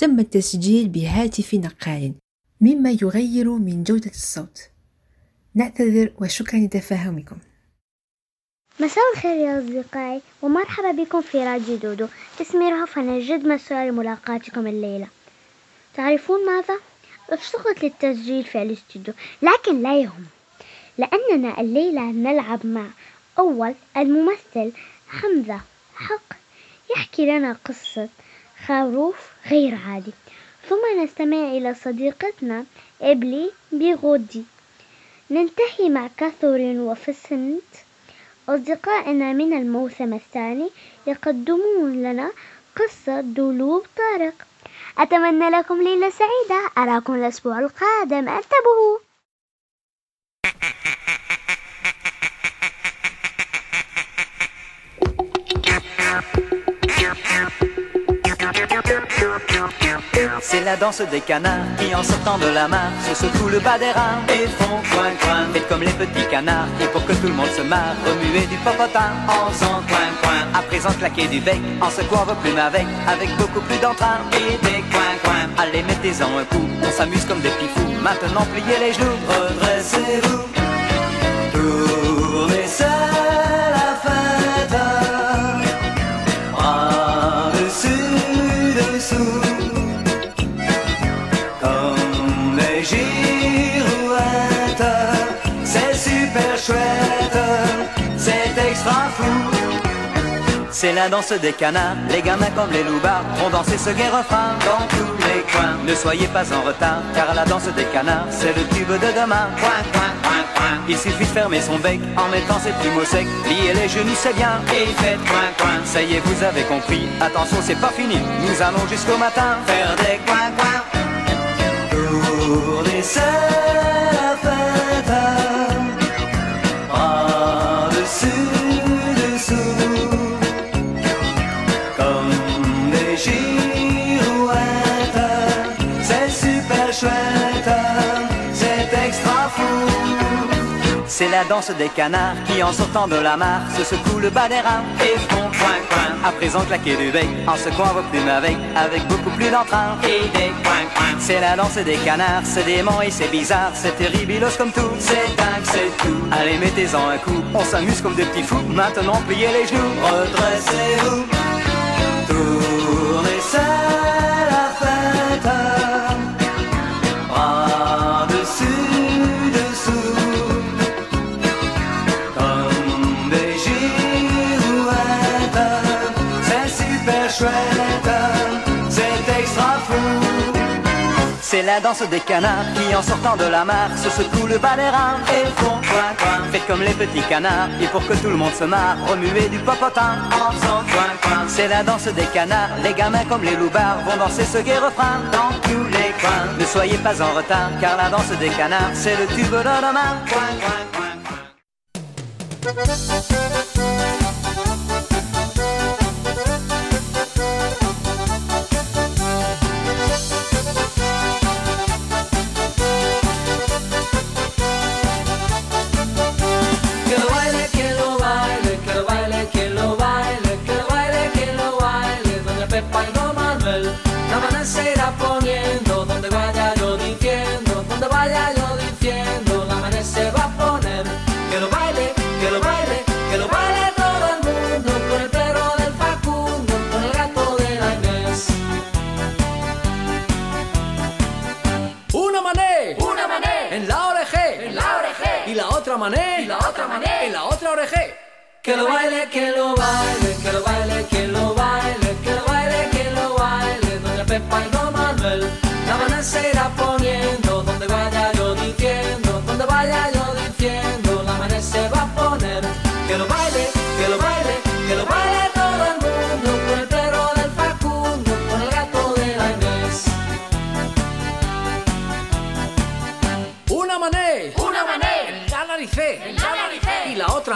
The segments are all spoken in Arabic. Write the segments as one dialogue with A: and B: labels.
A: تم التسجيل بهاتف نقال مما يغير من جودة الصوت. نعتذر وشكرا لتفاهمكم.
B: مساء الخير يا أصدقائي ومرحبا بكم في راديو دودو. اسمي رهف أنا جد مسؤول لملاقاتكم الليلة. تعرفون ماذا؟ اشتقت للتسجيل في الاستوديو لكن لا يهم. لأننا الليلة نلعب مع أول الممثل حمزة حق يحكي لنا قصة خروف غير عادي. ثم نستمع إلى صديقتنا إبلي بيغودي ننتهي مع كاثورين وفسنت أصدقائنا من الموسم الثاني يقدمون لنا قصة دلوب طارق. أتمنى لكم ليلة سعيدة. أراكم الأسبوع القادم. انتبهوا
C: C'est la danse des canards qui en sortant de la mare se secouent le bas des reins et font coin coin. Faites comme les petits canards et pour que tout le monde se marre, remuer du popotin en faisant coin coin. À présent claquer du bec en secouant vos plumes avec, avec beaucoup plus d'entrain et des coin coin. Allez mettez-en un coup, on s'amuse comme des petits fous. Maintenant pliez les genoux, redressez-vous, C'est la danse des canards, les gamins comme les loupards vont danser ce gai refrain dans tous les coins. Ne soyez pas en retard, car la danse des canards, c'est le tube de demain. Il suffit de fermer son bec en mettant ses plumes au sec, plier les genoux, c'est bien, et faites coin, coin. Ça y est, vous avez compris, attention, c'est pas fini, nous allons jusqu'au matin faire des coin, coin. Tournez seul la c'est la danse des canards qui en sortant de la mare se secouent le bas des reins et font coin coin. À présent claquer du bec en secouant vos plumes avec, avec beaucoup plus d'entrain et des coin coin. C'est la danse des canards, c'est dément et c'est bizarre, c'est terribilos comme tout, c'est dingue, c'est tout. Allez mettez-en un coup, on s'amuse comme des petits fous. Maintenant pliez les genoux, redressez-vous, C'est la danse des canards qui en sortant de la mare se secouent le bas et font coin coin. Faites comme les petits canards et pour que tout le monde se marre, remuez du popotin en faisant coin coin. C'est la danse des canards, les gamins comme les loupards vont danser ce gai refrain dans tous les coins. Ne soyez pas en retard car la danse des canards c'est le tube de demain.
D: Mané, y la otra mané, y la otra oreje. Que lo baile, que lo baile, que lo baile,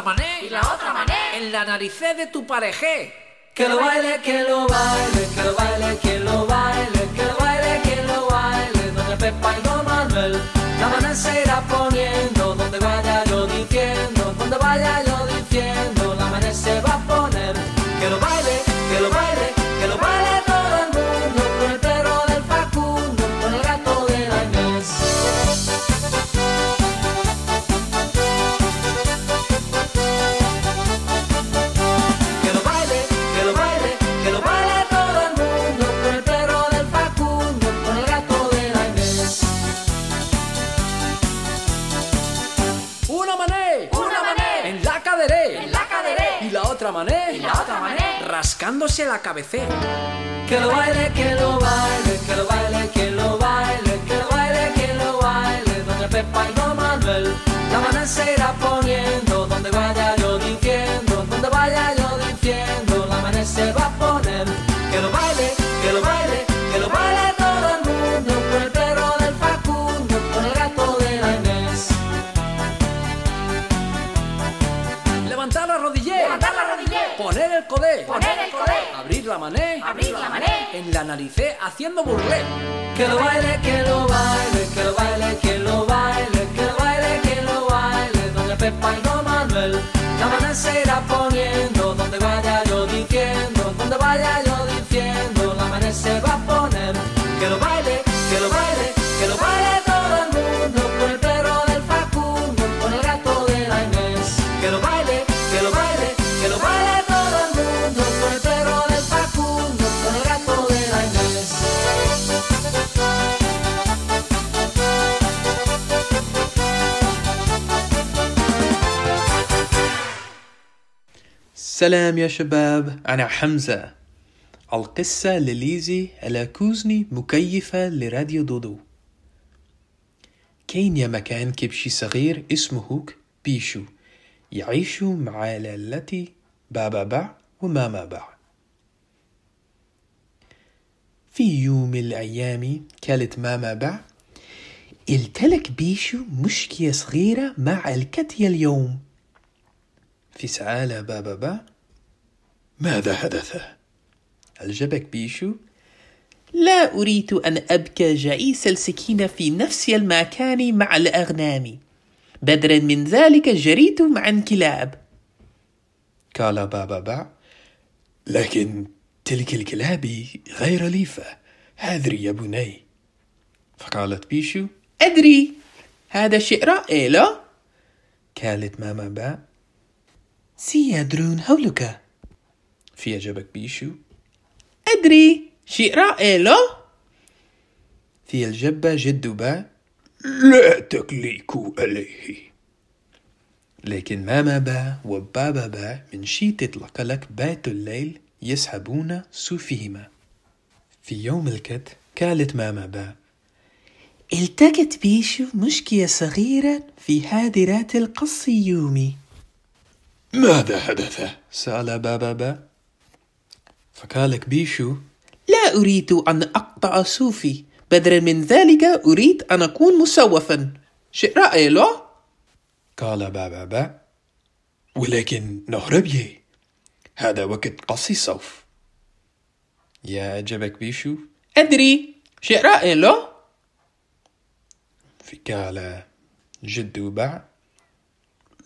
D: mané, Y la otra mané. en la naricé de tu parejé. Que lo baile, que lo baile, que lo baile, que lo baile, que lo baile, que lo baile, doña Pepa y don Manuel. La maná se irá poniendo donde vaya yo diciendo, donde vaya yo diciendo, la maná se va a poner. Que lo baile, que lo baile rascándose la cabecera. Que lo baile, que lo baile, que lo baile, que lo baile Que lo baile, que lo baile, doña Pepa y don Manuel La maná se irá poniendo donde vaya yo diciendo Donde vaya yo poner el codé,
E: Poner el codé.
D: abrir la mané,
E: Abrir la mané.
D: en la naricé haciendo burlé. Que lo baile, que lo baile, que lo baile, que lo baile, que lo baile, que lo baile, doña Pepa y don Manuel. La maná se irá poniendo donde vaya yo diciendo, donde vaya yo diciendo, la maná se va a poner. Que lo baile,
F: سلام يا شباب. أنا حمزة. القصة لليزي ألأكوزني مكيفة لراديو دودو. كاين يا مكان كبشي صغير اسمه بيشو يعيشوا مع لالتي بابا باع وماما باع في يوم من الأيام كانت ماما باع التلك بيشو مشكلة صغيرة مع الكتية اليوم. في سعالة بابا با. ماذا حدث؟ أعجبك بيشو؟ لا أريد أن أبكى جعيس السكينة في نفس المكان مع الأغنام. بدلا من ذلك جريت مع الكلاب قال بابا با. لكن تلك الكلاب غير ليفة. هذري يا بني. فقالت بيشو. أدري. هذا شيء رائع لا؟ قالت ماما با. سيدرون هولك في أجابك بيشو أدري. شيء رائع لا؟ في الجبة جد با لا تكليكوا عليه. لكن ماما با وبابا با من شي تطلق لك بات الليل يسحبون سوفهما في يوم الكت قالت ماما با. التقت بيشو مشكلة صغيرة في هادرات القص يومي ماذا حدث؟ سأل بابا. با فقالك بيشو لا أريد أن أقطع صوفي. بدلا من ذلك أريد أن أكون مسوفا. رائع لا؟ قال بابا با ولكن نهربي هذا وقت قص الصوف. يا عجبك بيشو أدري. شيء رائع لا؟ فقال جد باع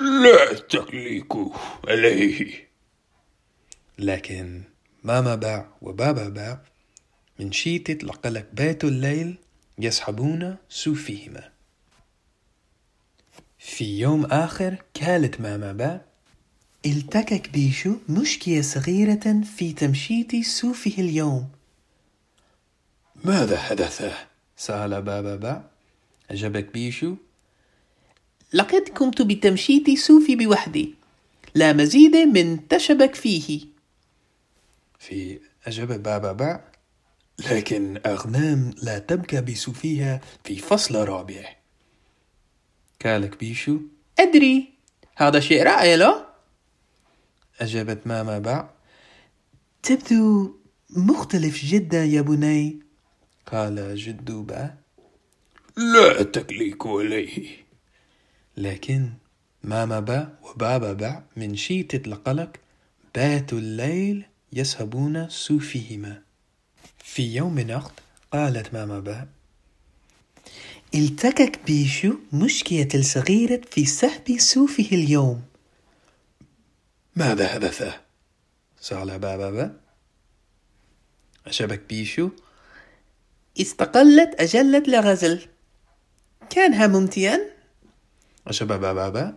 F: لا تكليكوا عليه. لكن ماما باع وبابا باع من شي تطلق لك بيت الليل يسحبون سوفهما في يوم آخر قالت ماما باع التكك بيشو مشكلة صغيرة في تمشيط سوفه اليوم. ماذا حدث؟ سأل بابا باع عجبك بيشو لقد قمت بتمشيط سوفي بوحدي. لا مزيد من تشبك فيه. في أجاب بابا باع لكن أغنام لا تبكى بسوفيها في فصل رابع. قالك بيشو. أدري. هذا شيء رائع لا؟ أجابت ماما باع تبدو مختلف جدا يا بني. قال جد با. لا تكليك عليه لكن ماما با وبابا با من شيتة القلق باتوا الليل يسهبون سوفهما في يوم نقد قالت ماما با التكك بيشو مشكلة صغيرة في سحب سوفه اليوم. ماذا حدث؟ سأل بابا با أشبك بيشو استقلت أجلة لغزل. كانها ممتعا با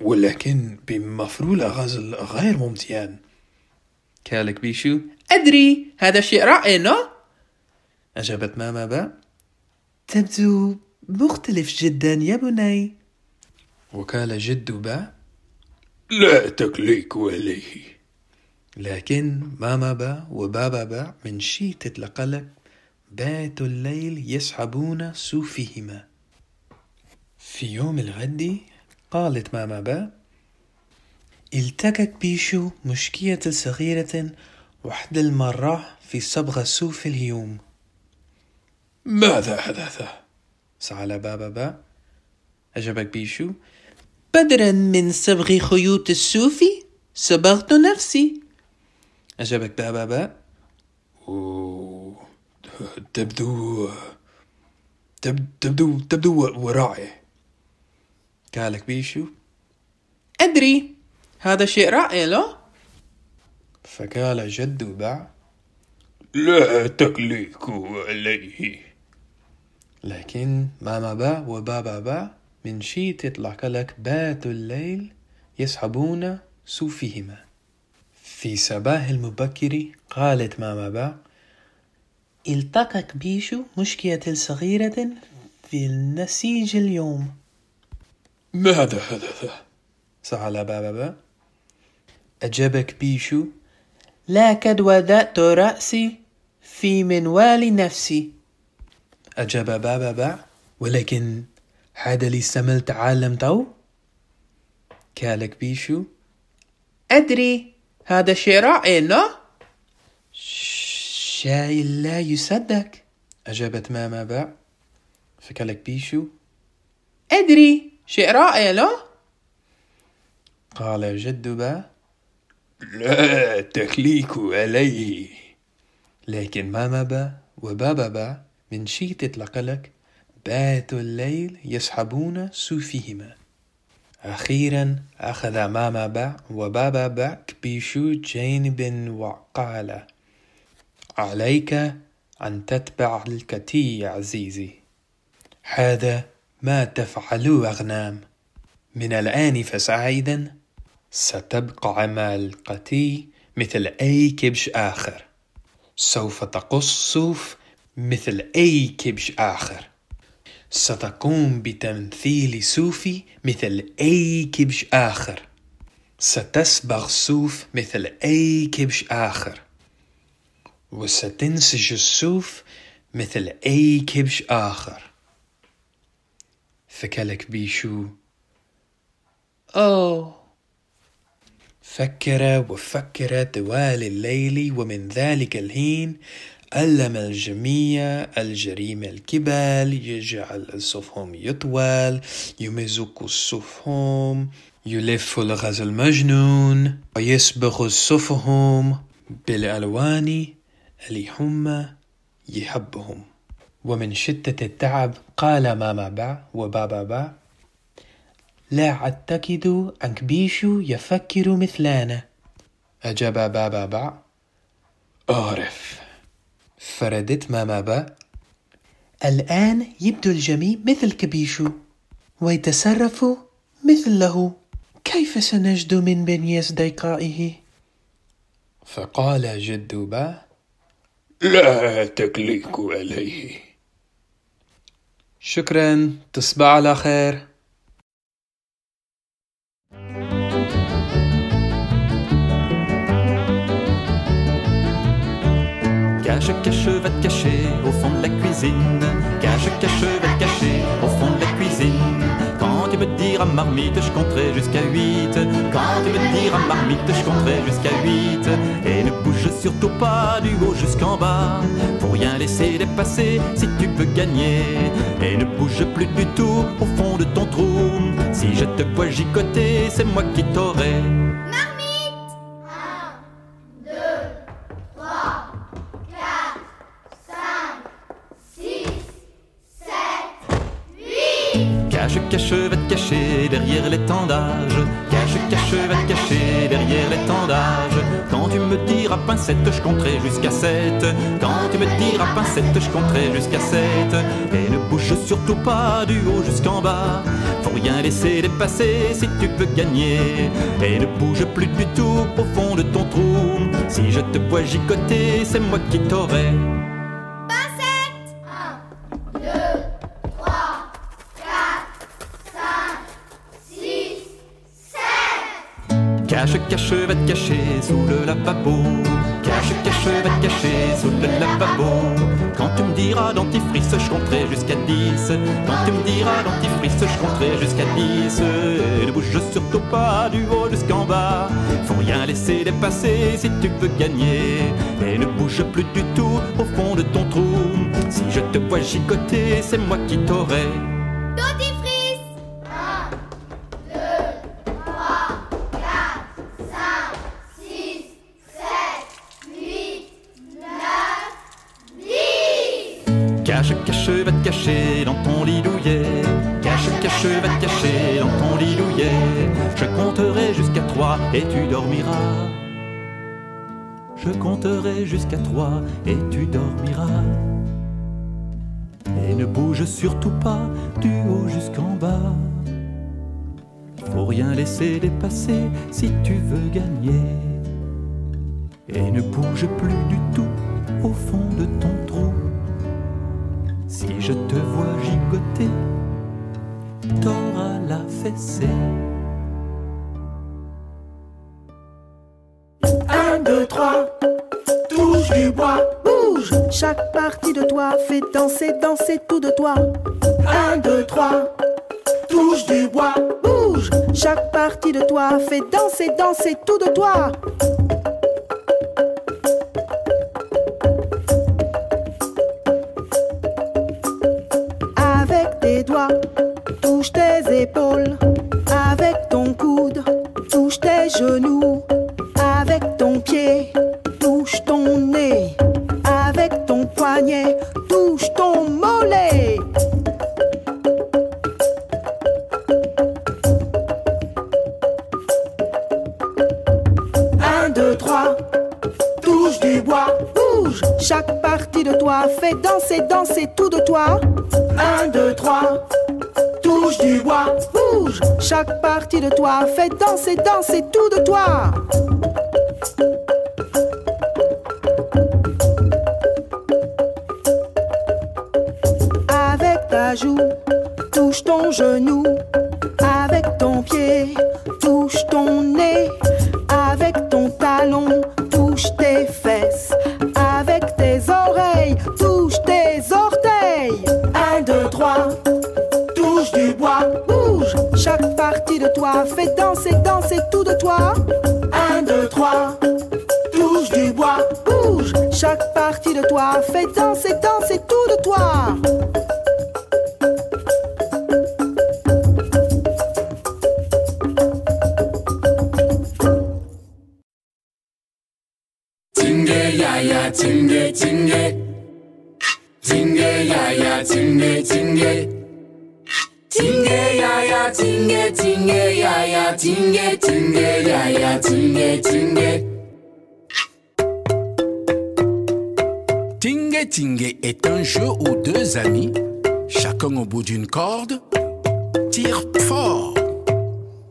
F: ولكن بمفعول غزل غير ممتعا كالك بيشو. أدري هذا شيء رائع نو؟ أجابت ماما با. تبدو مختلف جدا يا بني. وقال جد با. لا تكليك عليه. لكن ماما با وبابا با من شيتة القلق باتوا الليل يسحبون سوفهما في يوم الغد قالت ماما با التقت بيشو مشكية صغيرة وحد المرة في صبغة سوف اليوم. ماذا حدث؟ سأل بابا با. أجابك بيشو بدلا من صبغ خيوط السوف صبغت نفسي. أجابك بابا با. تبدو تبدو تبدو ورائع قال كبيشو أدري هذا شيء رائع لا؟ فقال جد باع لا تقلق عليه. لكن ماما با وبابا با من شدة القلق باتوا الليل يسحبون صوفهما في صباح المبكر قالت ماما با التقى كبيشو مشكلة صغيرة في النسيج اليوم. ماذا حدث؟ سأل بابا أجاب كبيشو لقد وضعت رأسي في منوال نفسي أجاب بابا با ولكن هذا ليس ما تعلمته قال كبيشو أدري هذا شيء رائع نو؟ شيء لا يصدق أجابت ماما با فقال كبيشو أدري شيء رائع لا؟ قال جد با لا تقلق عليه لكن ماما با وبابا با من شدة القلق باتوا الليل يسحبون صوفهما أخيرا أخذ ماما با وبابا با كبيشو جانبا وقال عليك أن تتبع الكتي يا عزيزي. هذا ما تفعلوا أغنام. من الآن فسعيدا ستبقى مع القتي مثل أي كبش آخر. سوف تقص صوف مثل أي كبش آخر. ستقوم بتمثيل سوفي مثل أي كبش آخر. ستصبغ الصوف مثل أي كبش آخر. وستنسج الصوف مثل أي كبش آخر. فكلك بيشو؟ أوه. فكر وفكر طوال الليل ومن ذلك الحين علم الجميع الجريمة الكبال يجعل الصفهم يطول يمزق الصفهم يلف الغاز المجنون ويصبغ الصفهم بالألوان اللي هم يحبهم. ومن شدة التعب قال ماما با وبابا با لا أعتقد أن كبيشو يفكر مثلنا أجاب بابا با أعرف. فردت ماما با. الآن يبدو الجميع مثل كبيشو ويتصرف مثله. كيف سنجد من بين أصدقائه؟ فقال جد با. لا تكليك عليه. شكرا تصبح على خير
G: Cache, cache, va te cacher au fond de la cuisine. Cache, cache, va te cacher au fond de la cuisine. Quand tu veux te dire à marmite, je compterai jusqu'à 8. Quand tu veux te dire à marmite, je compterai jusqu'à 8. Et ne bouge surtout pas du haut jusqu'en bas laisser dépasser si tu peux gagner. Et ne bouge plus du tout au fond de ton trou. Si je te vois gigoter, c'est moi qui t'aurai. Cache, cache, va te cacher derrière l'étendage. Cache, cache, va te cacher derrière l'étendage. Quand tu me diras pincette, je compterai jusqu'à 7. Me diras pincette, je compterai jusqu'à 7. Et ne bouge surtout pas du haut jusqu'en bas. Faut rien laisser dépasser si tu veux gagner. Et ne bouge plus du tout au fond de ton trou. Si je te vois gigoter, c'est moi qui t'aurai. Cache, cache, va te cacher sous le lavabo. 10. Quand tu me diras dentifrice, je compterai jusqu'à 10. Et ne bouge surtout pas du haut jusqu'en bas. Faut rien laisser dépasser si tu veux gagner. Et ne bouge plus du tout au fond de ton trou. Si je te vois gigoter, c'est moi qui t'aurai. Et tu dormiras. Je compterai jusqu'à trois et tu dormiras. Et ne bouge surtout pas du haut jusqu'en bas. Faut rien laisser dépasser si tu veux gagner. Et ne bouge plus du tout au fond de ton trou. Si je te vois gigoter, t'auras la fessée.
H: 1, 2, 3, touche du bois, bouge. Chaque partie de toi fait danser, danser tout de toi. 1, 2, 3, touche du bois, bouge. Chaque partie de toi fait danser, danser tout de toi. Avec tes doigts, touche tes épaules. Avec ton coude, touche tes genoux. Fait danser, danser tout de toi. Avec ta joue, touche ton genou. Avec ton pied, touche ton nez. Avec ton talon, touche tes fesses. Tout de toi. Un, deux, trois, touche du bois, bouge. Chaque partie de toi fait danser, danser tout de toi.
I: Tinge ya ya tinge tinge Tinge ya ya tinge tinge Tinge ya ya tinge tinge ya ya tinge tinge tinge
J: Tingue est un jeu où deux amis, chacun au bout d'une corde, tirent fort.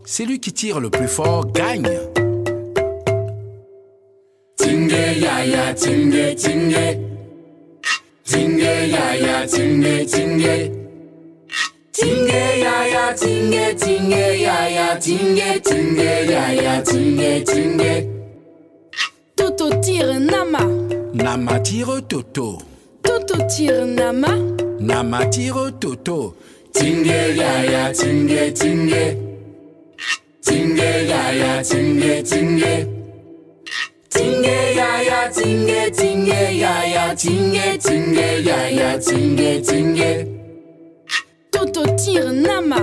J: Celui qui tire le plus fort gagne.
I: Tinge ya ya tinge tinge Tinge チンゲややチンゲチンゲややチンゲチ
K: ンゲや
J: やチン
K: ゲチン
J: ゲトト
I: チナマナマチロトトトトチナマナマチロトトチンゲややチンゲチンゲチンゲややチンゲチンゲチンゲややチンゲチンゲややチンゲチンゲややチンゲチンゲ
K: Toto tire Nama.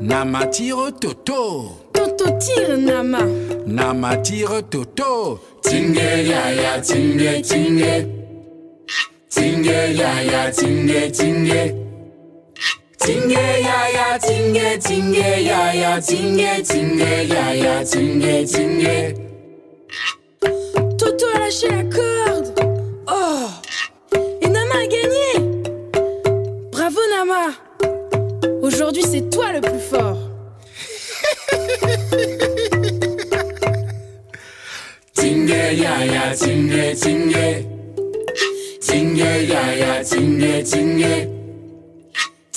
J: Nama tire Toto.
K: Toto tire Nama.
J: Nama tire Toto.
I: Tinge ya ya tinge tinge. Tinge ya ya tinge tinge. Tinge ya ya tinge tinge ya ya tinge tinge ya ya tinge tinge.
K: Toto a lâché la corde. Le plus fort.
I: Tinge ya ya tinge tinge. Tinge ya ya tinge tinge.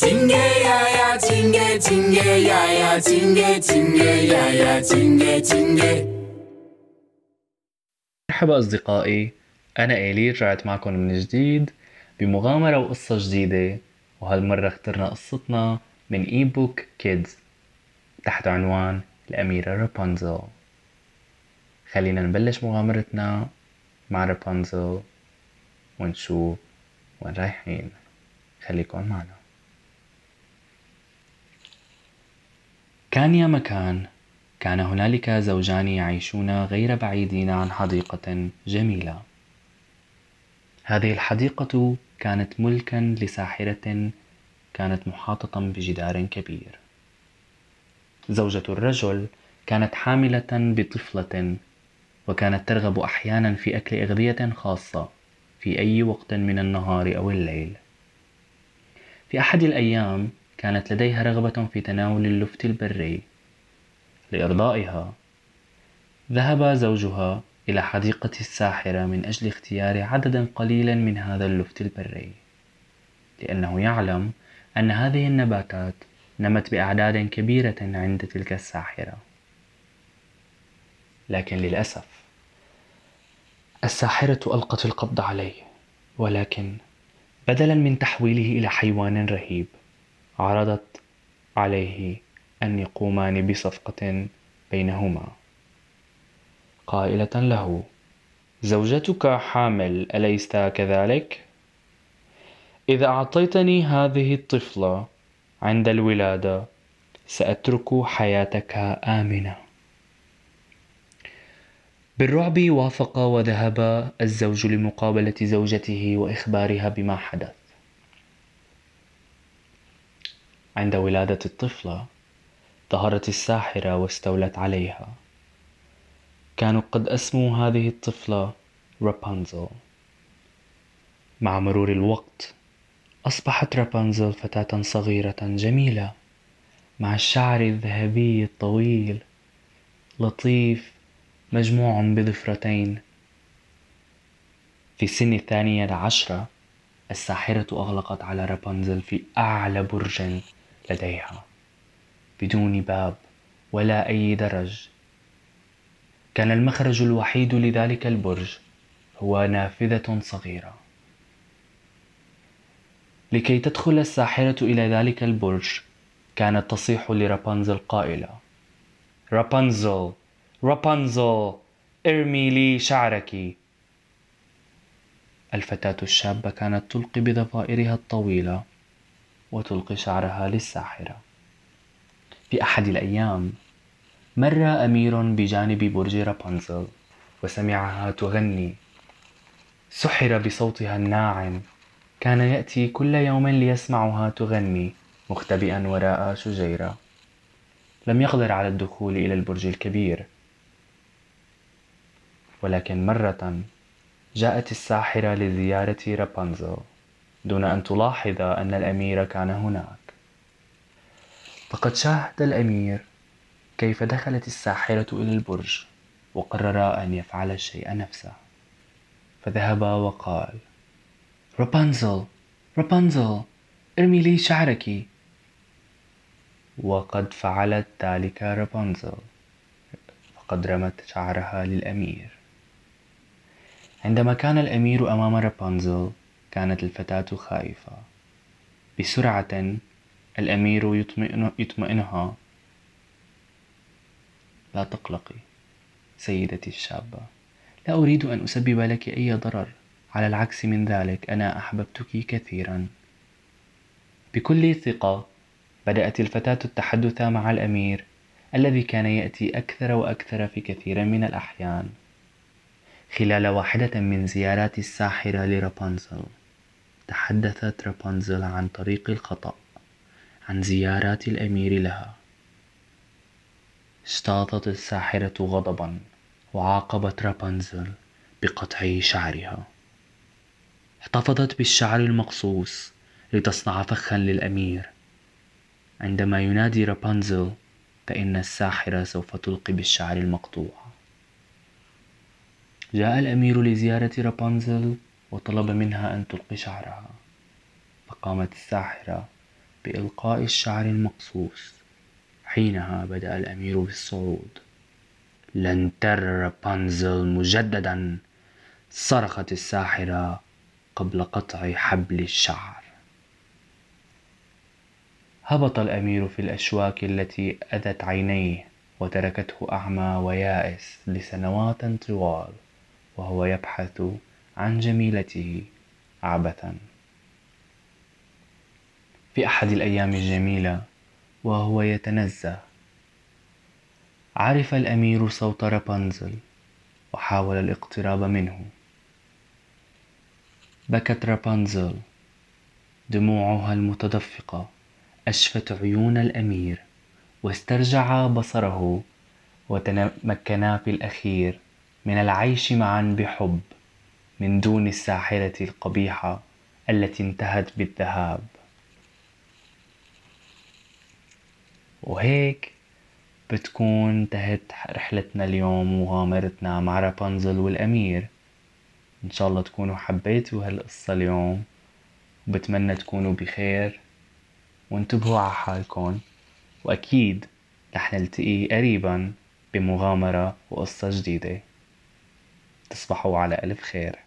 I: Tinge ya ya tinge tinge ya ya tinge tinge ya ya tinge tinge.
L: مرحبا أصدقائي أنا إيلي رجعت معكم من جديد بمغامرة وقصة جديدة وهالمرة اخترنا قصتنا من إي بوك كيدز تحت عنوان الأميرة رابنزل خلينا نبلش مغامرتنا مع رابنزل ونشوف وين رايحين. خليكن معنا. كان يا مكان كان هنالك زوجان يعيشون غير بعيدين عن حديقة جميلة. هذه الحديقة كانت ملكا لساحرة كانت محاطة بجدار كبير. زوجة الرجل كانت حاملة بطفلة وكانت ترغب أحيانا في أكل أغذية خاصة في أي وقت من النهار أو الليل. في أحد الأيام كانت لديها رغبة في تناول اللفت البري. لإرضائها ذهب زوجها إلى حديقة الساحرة من أجل اختيار عدد قليل من هذا اللفت البري لأنه يعلم أن هذه النباتات نمت بأعداد كبيرة عند تلك الساحرة لكن للأسف الساحرة ألقت القبض عليه ولكن بدلا من تحويله إلى حيوان رهيب عرضت عليه أن يقومان بصفقة بينهما قائلة له زوجتك حامل أليس كذلك؟ إذا أعطيتني هذه الطفلة عند الولادة سأترك حياتك آمنة. بالرعب وافق وذهب الزوج لمقابلة زوجته وإخبارها بما حدث. عند ولادة الطفلة ظهرت الساحرة واستولت عليها. كانوا قد أسموا هذه الطفلة رابنزل مع مرور الوقت أصبحت رابنزل فتاة صغيرة جميلة مع الشعر الذهبي الطويل لطيف مجموع بضفرتين. في سن الثانية عشرة الساحرة أغلقت على رابنزل في أعلى برج لديها بدون باب ولا أي درج. كان المخرج الوحيد لذلك البرج هو نافذة صغيرة. لكي تدخل الساحرة إلى ذلك البرج كانت تصيح لرابنزل قائلة. رابنزل رابنزل ارمي لي شعرك. الفتاة الشابة كانت تلقي بضفائرها الطويلة وتلقي شعرها للساحرة. في أحد الأيام مر أمير بجانب برج رابنزل وسمعها تغني. سحر بصوتها الناعم. كان يأتي كل يوم ليسمعها تغني مختبئا وراء شجيرة. لم يقدر على الدخول إلى البرج الكبير. ولكن مرة جاءت الساحرة لزيارة رابنزل دون أن تلاحظ أن الأمير كان هناك. فقد شاهد الأمير كيف دخلت الساحرة إلى البرج وقرر أن يفعل الشيء نفسه. فذهب وقال رابنزل رابنزل ارمي لي شعرك. وقد فعلت ذلك رابنزل فقد رمت شعرها للأمير. عندما كان الأمير أمام رابنزل كانت الفتاة خائفة بسرعة الأمير يطمئن يطمئنها. لا تقلقي سيدتي الشابة. لا أريد أن أسبب لك أي ضرر. على العكس من ذلك أنا أحببتك كثيرا. بكل ثقة بدأت الفتاة التحدث مع الأمير الذي كان يأتي أكثر وأكثر في كثير من الأحيان خلال واحدة من زيارات الساحرة لرابنزل. تحدثت رابنزل عن طريق الخطأ عن زيارات الأمير لها. اشتاطت الساحرة غضبا وعاقبت رابنزل بقطع شعرها. احتفظت بالشعر المقصوص لتصنع فخا للأمير. عندما ينادي رابنزل فإن الساحرة سوف تلقي بالشعر المقطوع. جاء الأمير لزيارة رابنزل وطلب منها أن تلقي شعرها. فقامت الساحرة بإلقاء الشعر المقصوص. حينها بدأ الأمير بالصعود. لن تر رابنزل مجددا! صرخت الساحرة قبل قطع حبل الشعر. هبط الأمير في الأشواك التي أذت عينيه وتركته أعمى ويائس لسنوات طوال وهو يبحث عن جميلته عبثا. في أحد الأيام الجميلة وهو يتنزه عرف الأمير صوت رابنزل وحاول الاقتراب منه. بكت رابنزل دموعها المتدفقة أشفت عيون الأمير واسترجع بصره وتمكنا في الأخير من العيش معا بحب من دون الساحرة القبيحة التي انتهت بالذهاب. وهيك بتكون انتهت رحلتنا اليوم ومغامرتنا مع رابنزل والأمير. إن شاء الله تكونوا حبيتوا هالقصة اليوم وبتمنى تكونوا بخير وانتبهوا على حالكم. وأكيد رح نلتقي قريبا بمغامرة وقصة جديدة. تصبحوا على ألف خير.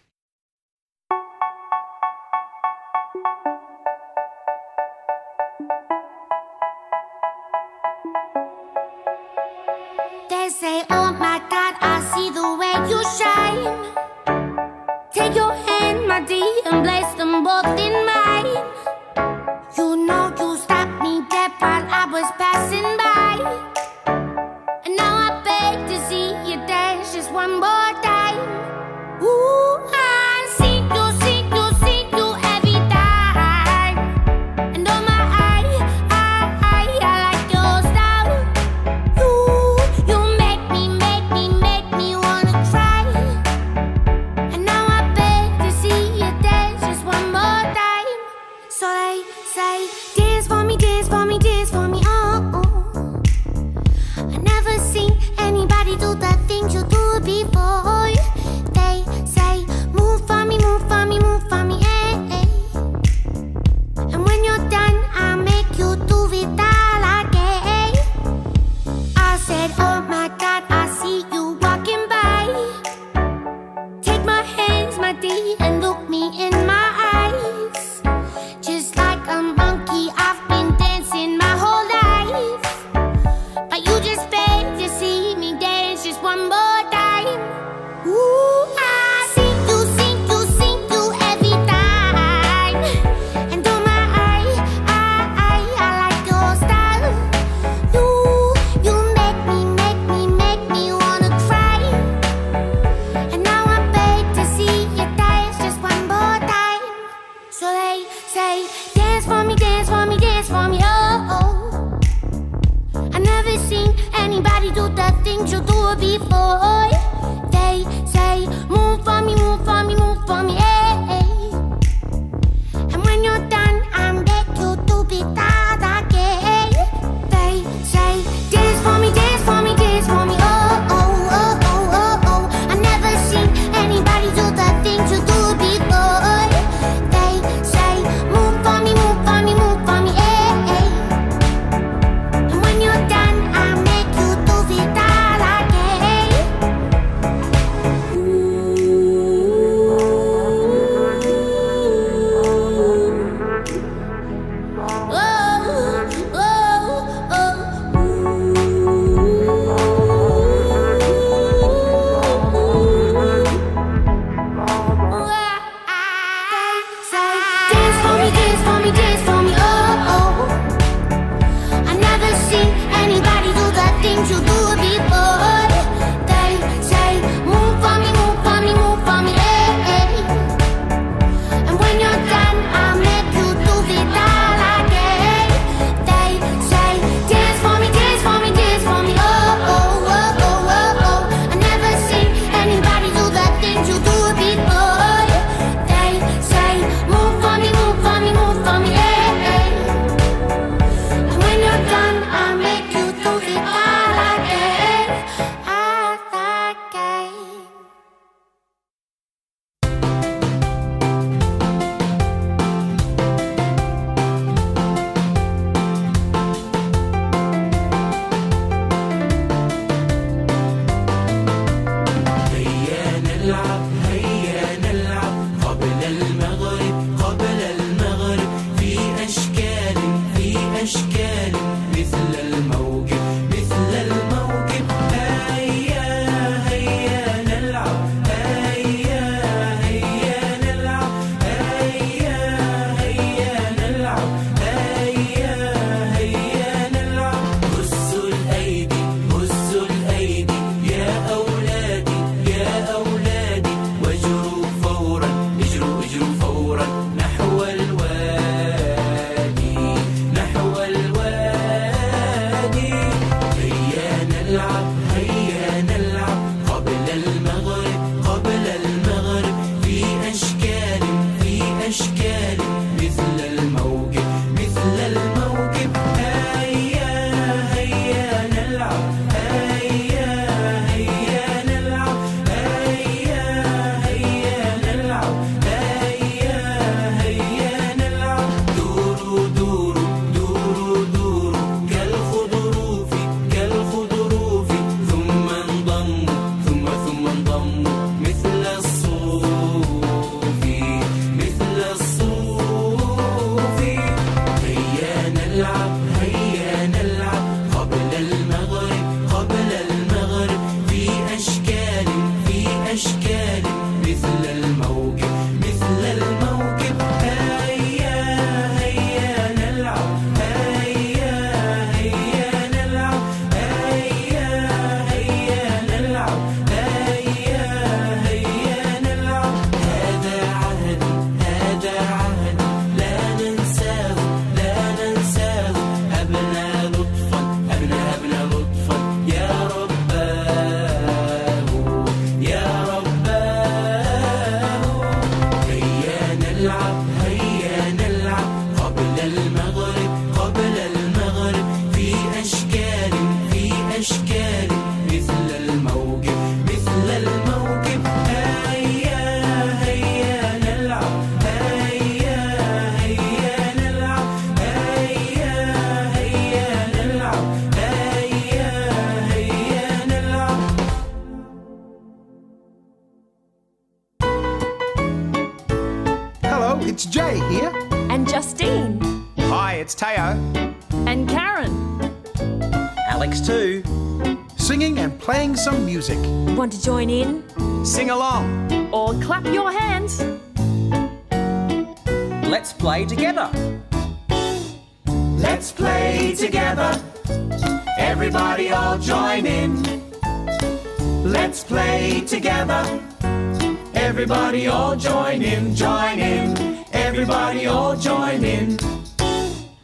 C: Everybody all join in, join in. Everybody all join in.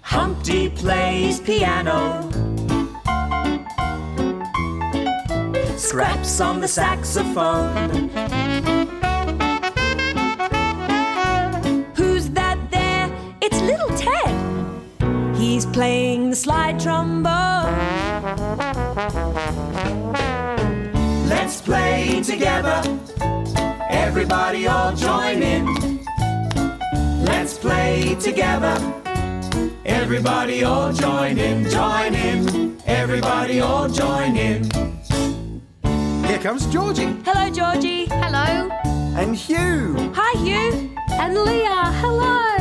C: Humpty plays piano. Scraps on the saxophone.
M: Who's that there? It's little Ted. He's playing the slide trombone.
C: Let's play together. Everybody all join in. Let's play together. Everybody all join in, join in. Everybody all join in.
N: Here comes Georgie.
M: Hello, Georgie. Hello.
N: And Hugh.
M: Hi, Hugh. And Leah. Hello.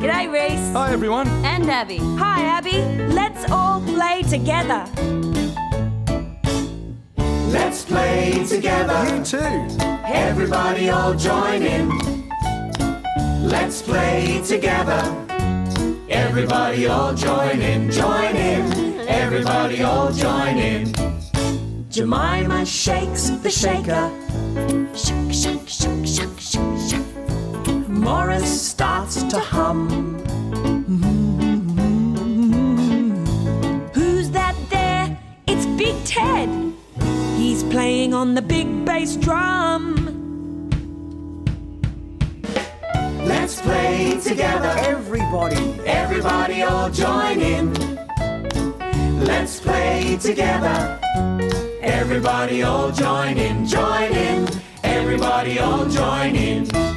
M: G'day, Reese.
N: Hi, everyone.
M: And Abby. Hi, Abby. Let's all play together.
C: Let's play together.
N: You too.
C: Everybody all join in. Let's play together. Everybody all join in, join in. Everybody all join in. Jemima shakes the shaker. Shake, shake, shake, shake, shake, shake. Morris starts to hum.
M: Who's that there? It's Big Ted. He's playing on the big bass drum.
C: Let's play together.
O: Everybody.
C: Everybody all join in. Let's play together. Everybody all join in, join in. Everybody all join in.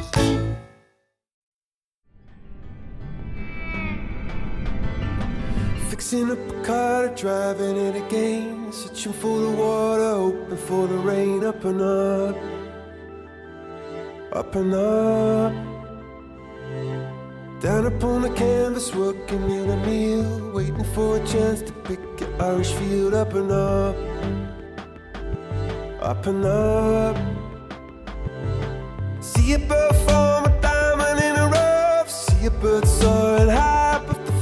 P: Up a car, driving it again. Searching for the water, hoping for the rain. Up and up, up and up. Down upon the canvas, working in a meal. Waiting for a chance to pick an Irish field. Up and up, up and up. See a bird form a diamond in a rough. See a bird soaring high,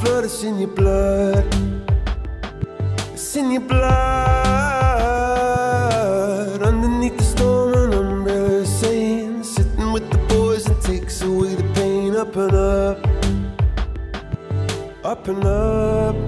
P: flood is in your blood. It's in your blood. Underneath the storm, an umbrella saying, sitting with the boys and takes away the pain. Up and up, up and up.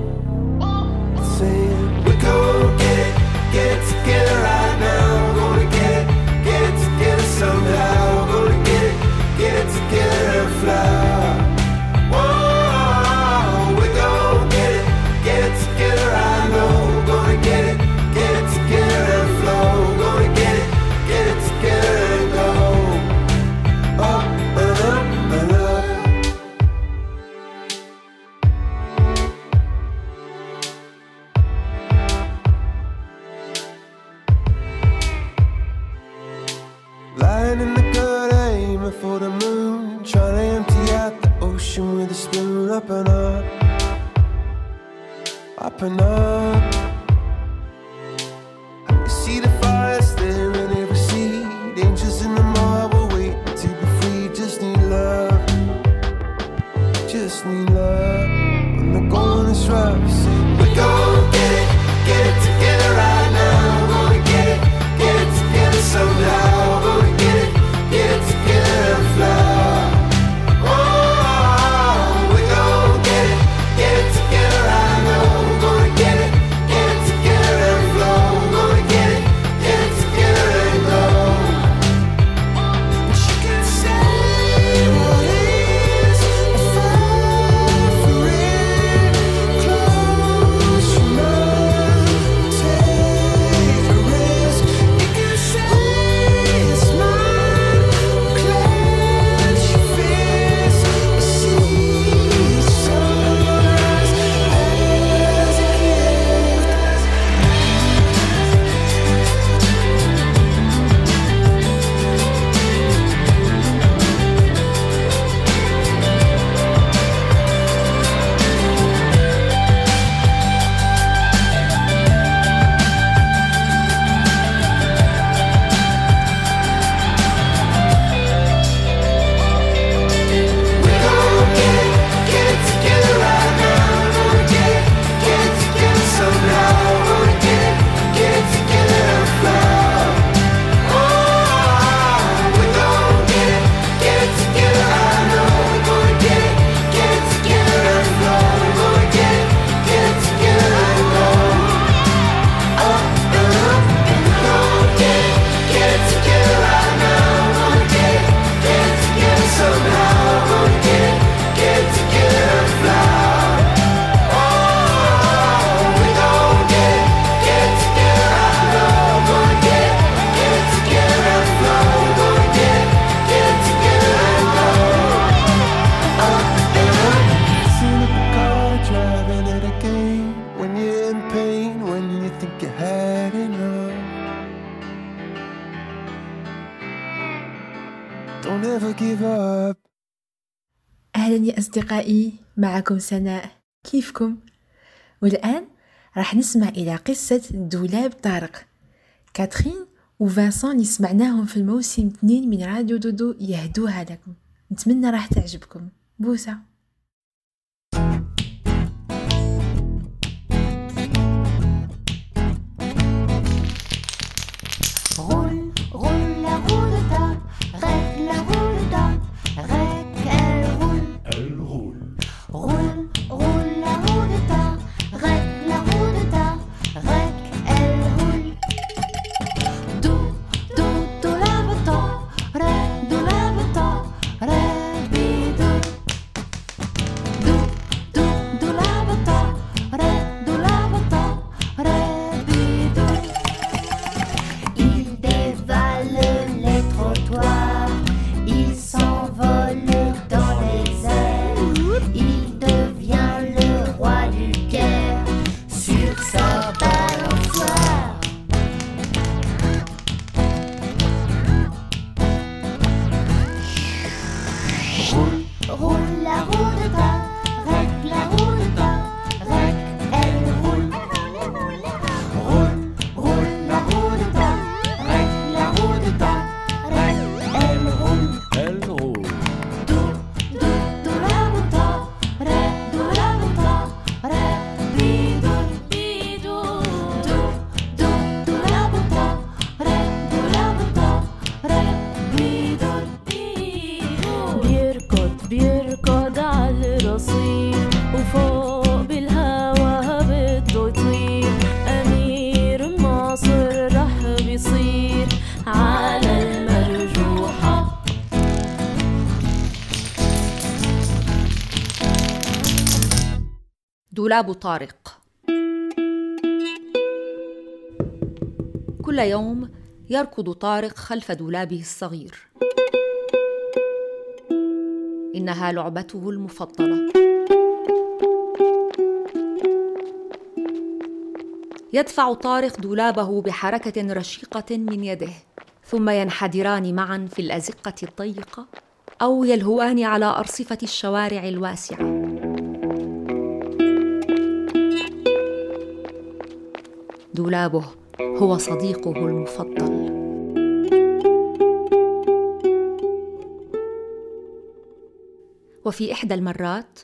A: أصدقائي معكم سناء. كيفكم؟ والآن راح نسمع إلى قصة دولاب طارق. كاترين وفانسون اللي سمعناهم في الموسم 2 من راديو دودو يهدوها لكم. نتمنى راح تعجبكم. بوسة.
Q: دولاب طارق. كل يوم يركض طارق خلف دولابه الصغير. إنها لعبته المفضلة. يدفع طارق دولابه بحركة رشيقة من يده ثم ينحدران معا في الأزقة الضيقة أو يلهوان على أرصفة الشوارع الواسعة. دولابه هو صديقه المفضل. وفي إحدى المرات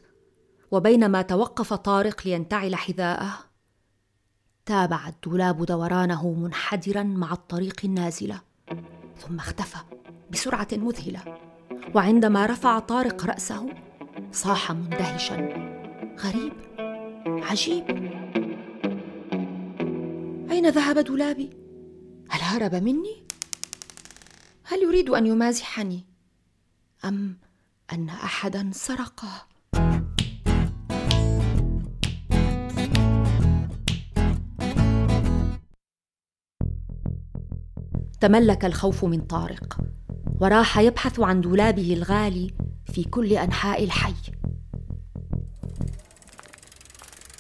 Q: وبينما توقف طارق لينتعل حذاءه تابع الدولاب دورانه منحدرا مع الطريق النازلة ثم اختفى بسرعة مذهلة. وعندما رفع طارق رأسه صاح مندهشا. غريب عجيب. أين ذهب دولابي؟ هل هرب مني؟ هل يريد أن يمازحني؟ أم أن أحدا سرقه؟ تملك الخوف من طارق وراح يبحث عن دولابه الغالي في كل أنحاء الحي.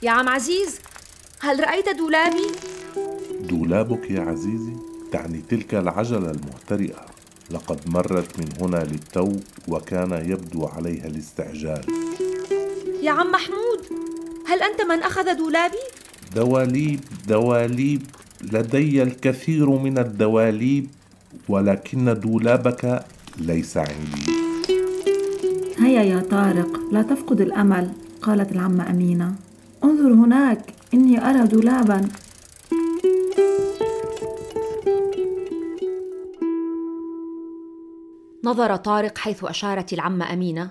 Q: يا عم عزيز هل رأيت دولابي؟
R: دولابك يا عزيزي تعني تلك العجلة المهترئة لقد مرت من هنا للتو وكان يبدو عليها الاستعجال.
Q: يا عم محمود هل أنت من أخذ دولابي؟
R: دواليب دواليب لدي الكثير من الدواليب ولكن دولابك ليس عندي.
S: هيا يا طارق لا تفقد الأمل قالت العمة أمينة. انظر هناك إني أرى دولابا.
Q: نظر طارق حيث أشارت العمه أمينة.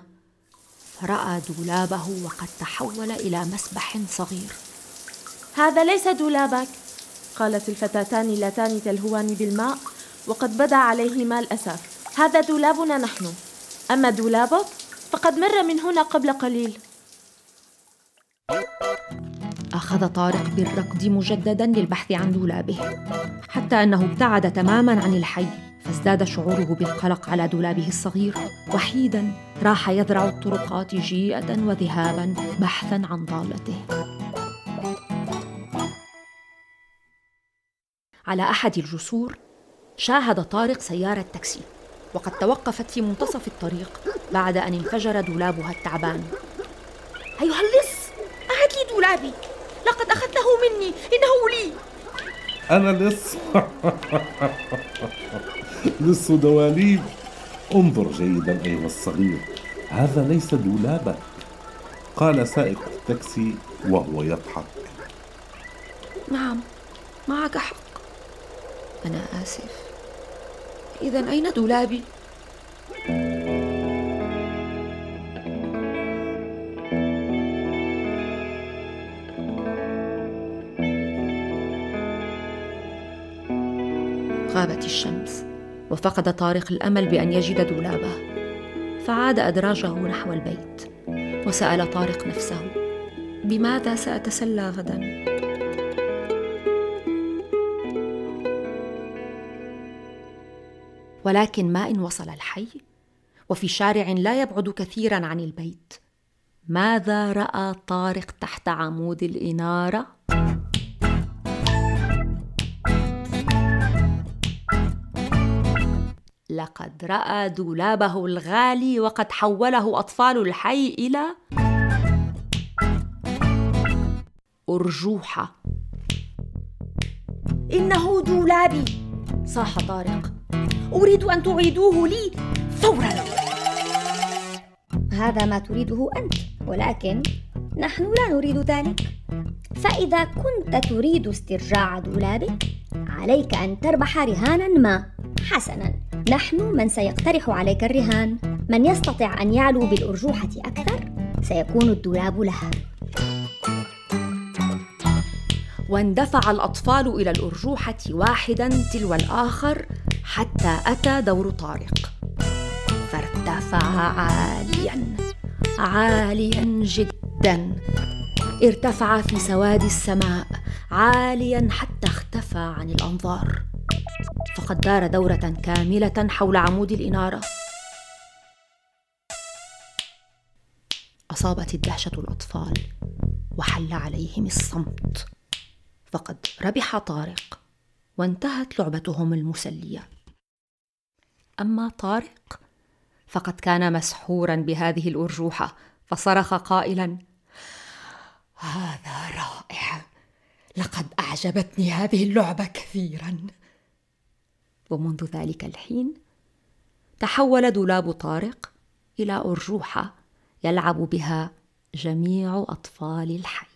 Q: فراى دولابه وقد تحول إلى مسبح صغير.
T: هذا ليس دولابك قالت الفتاتان اللتان تلهوان بالماء وقد بدا عليهما الأسف هذا دولابنا نحن. أما دولابك فقد مر من هنا قبل قليل.
Q: أخذ طارق بالركض مجددا للبحث عن دولابه حتى أنه ابتعد تماما عن الحي. فازداد شعوره بالقلق على دولابه الصغير وحيدا راح يذرع الطرقات جيئة وذهابا بحثا عن ضالته. على أحد الجسور شاهد طارق سيارة تاكسي وقد توقفت في منتصف الطريق بعد أن انفجر دولابها التعبان.
K: أيها اللص أعد لي دولابي. لقد أخذته مني. إنه لي.
R: أنا لص لص دواليب انظر جيدا أيها الصغير هذا ليس دولابك قال سائق التاكسي وهو يضحك.
Q: نعم معك حق. أنا آسف. اذا أين دولابي؟ غابت الشمس. وفقد طارق الأمل بأن يجد دولابه. فعاد أدراجه نحو البيت وسأل طارق نفسه بماذا سأتسلى غدا؟ ولكن ما إن وصل الحي وفي شارع لا يبعد كثيرا عن البيت. ماذا رأى طارق تحت عمود الإنارة؟ لقد رأى دولابه الغالي وقد حوله أطفال الحي إلى أرجوحة.
K: إنه دولابي
Q: صاح طارق.
K: أريد أن تعيدوه لي فورا
U: هذا ما تريده أنت ولكن نحن لا نريد ذلك. فإذا كنت تريد استرجاع دولابك عليك أن تربح رهانا ما حسنا. نحن من سيقترح عليك الرهان. من يستطيع أن يعلو بالأرجوحة أكثر سيكون الدولاب له
Q: واندفع الأطفال إلى الأرجوحة واحدا تلو الآخر حتى أتى دور طارق. فارتفع عاليا عاليا جدا. ارتفع في سواد السماء عاليا حتى اختفى عن الأنظار. فقد دار دورة كاملة حول عمود الإنارة. أصابت الدهشة الأطفال وحل عليهم الصمت. فقد ربح طارق وانتهت لعبتهم المسلية. أما طارق فقد كان مسحورا بهذه الارجوحه فصرخ قائلا هذا رائع لقد أعجبتني هذه اللعبة كثيرا. ومنذ ذلك الحين تحول دولاب طارق إلى أرجوحة يلعب بها جميع أطفال الحي.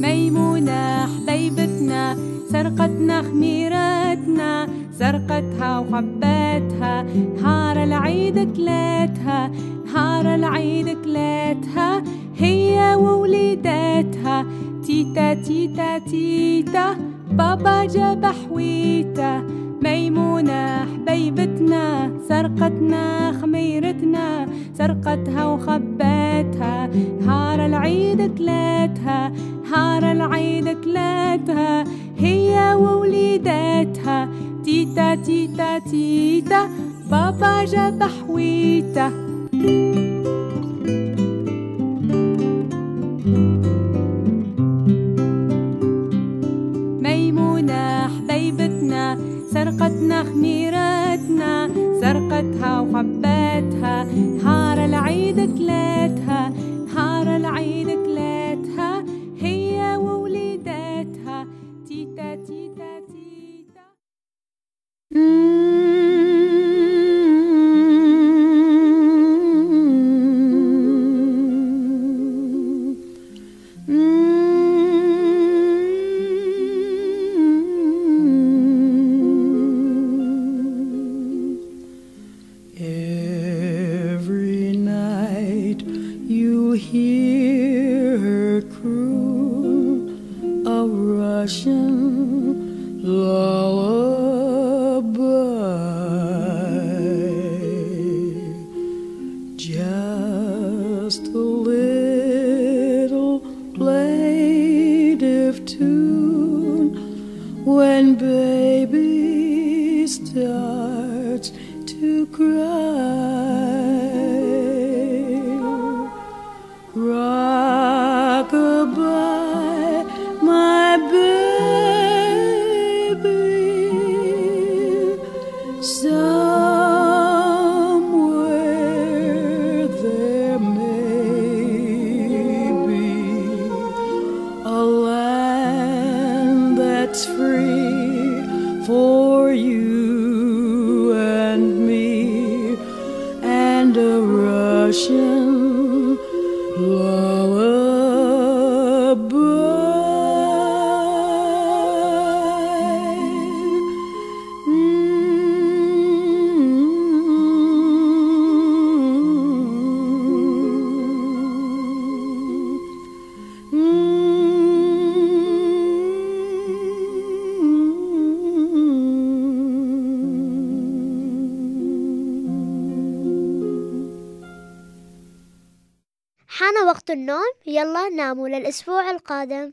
V: ميمونة حبيبتنا سرقتنا خميرتنا سرقتها وخبتها نهار العيد كلاتها نهار العيد كلاتها هي ووليداتها تيتا تيتا تيتا بابا جاب حويته. ميمونة حبيبتنا سرقتنا خميرتنا سرقتها وخباتها نهار العيد كلاتها نهار العيد كلاتها. هي ووليداتها تيتا تيتا تيتا بابا جاب حويته ميمونة حبيبتنا سرقتنا خميرتنا سرقتها وخباتها نهار العيد كلاتها نهار العيد كلاتها. هي ووليداتها. تيتا تيتا تيتا.
H: Plaintive tune when baby starts to cry.
W: ناموا للأسبوع القادم.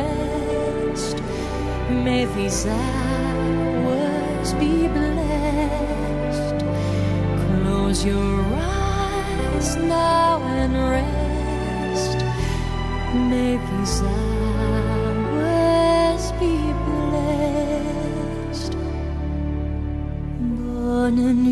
X: May these hours be blessed. Close your eyes now and rest. May these hours be blessed. Bonne nuit,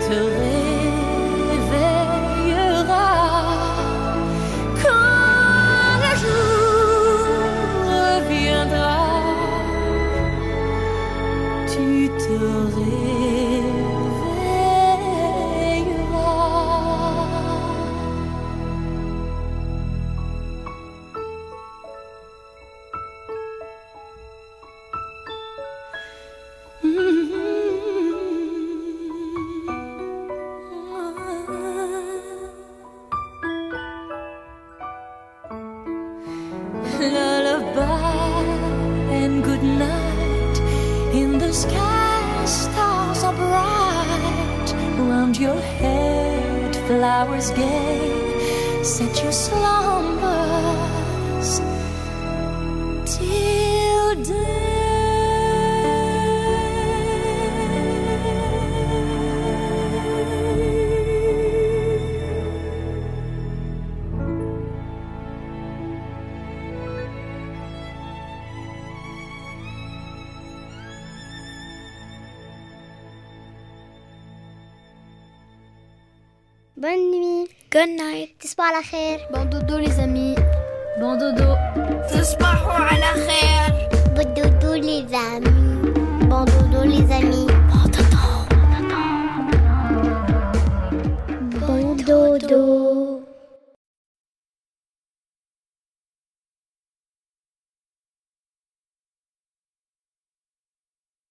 X: to live.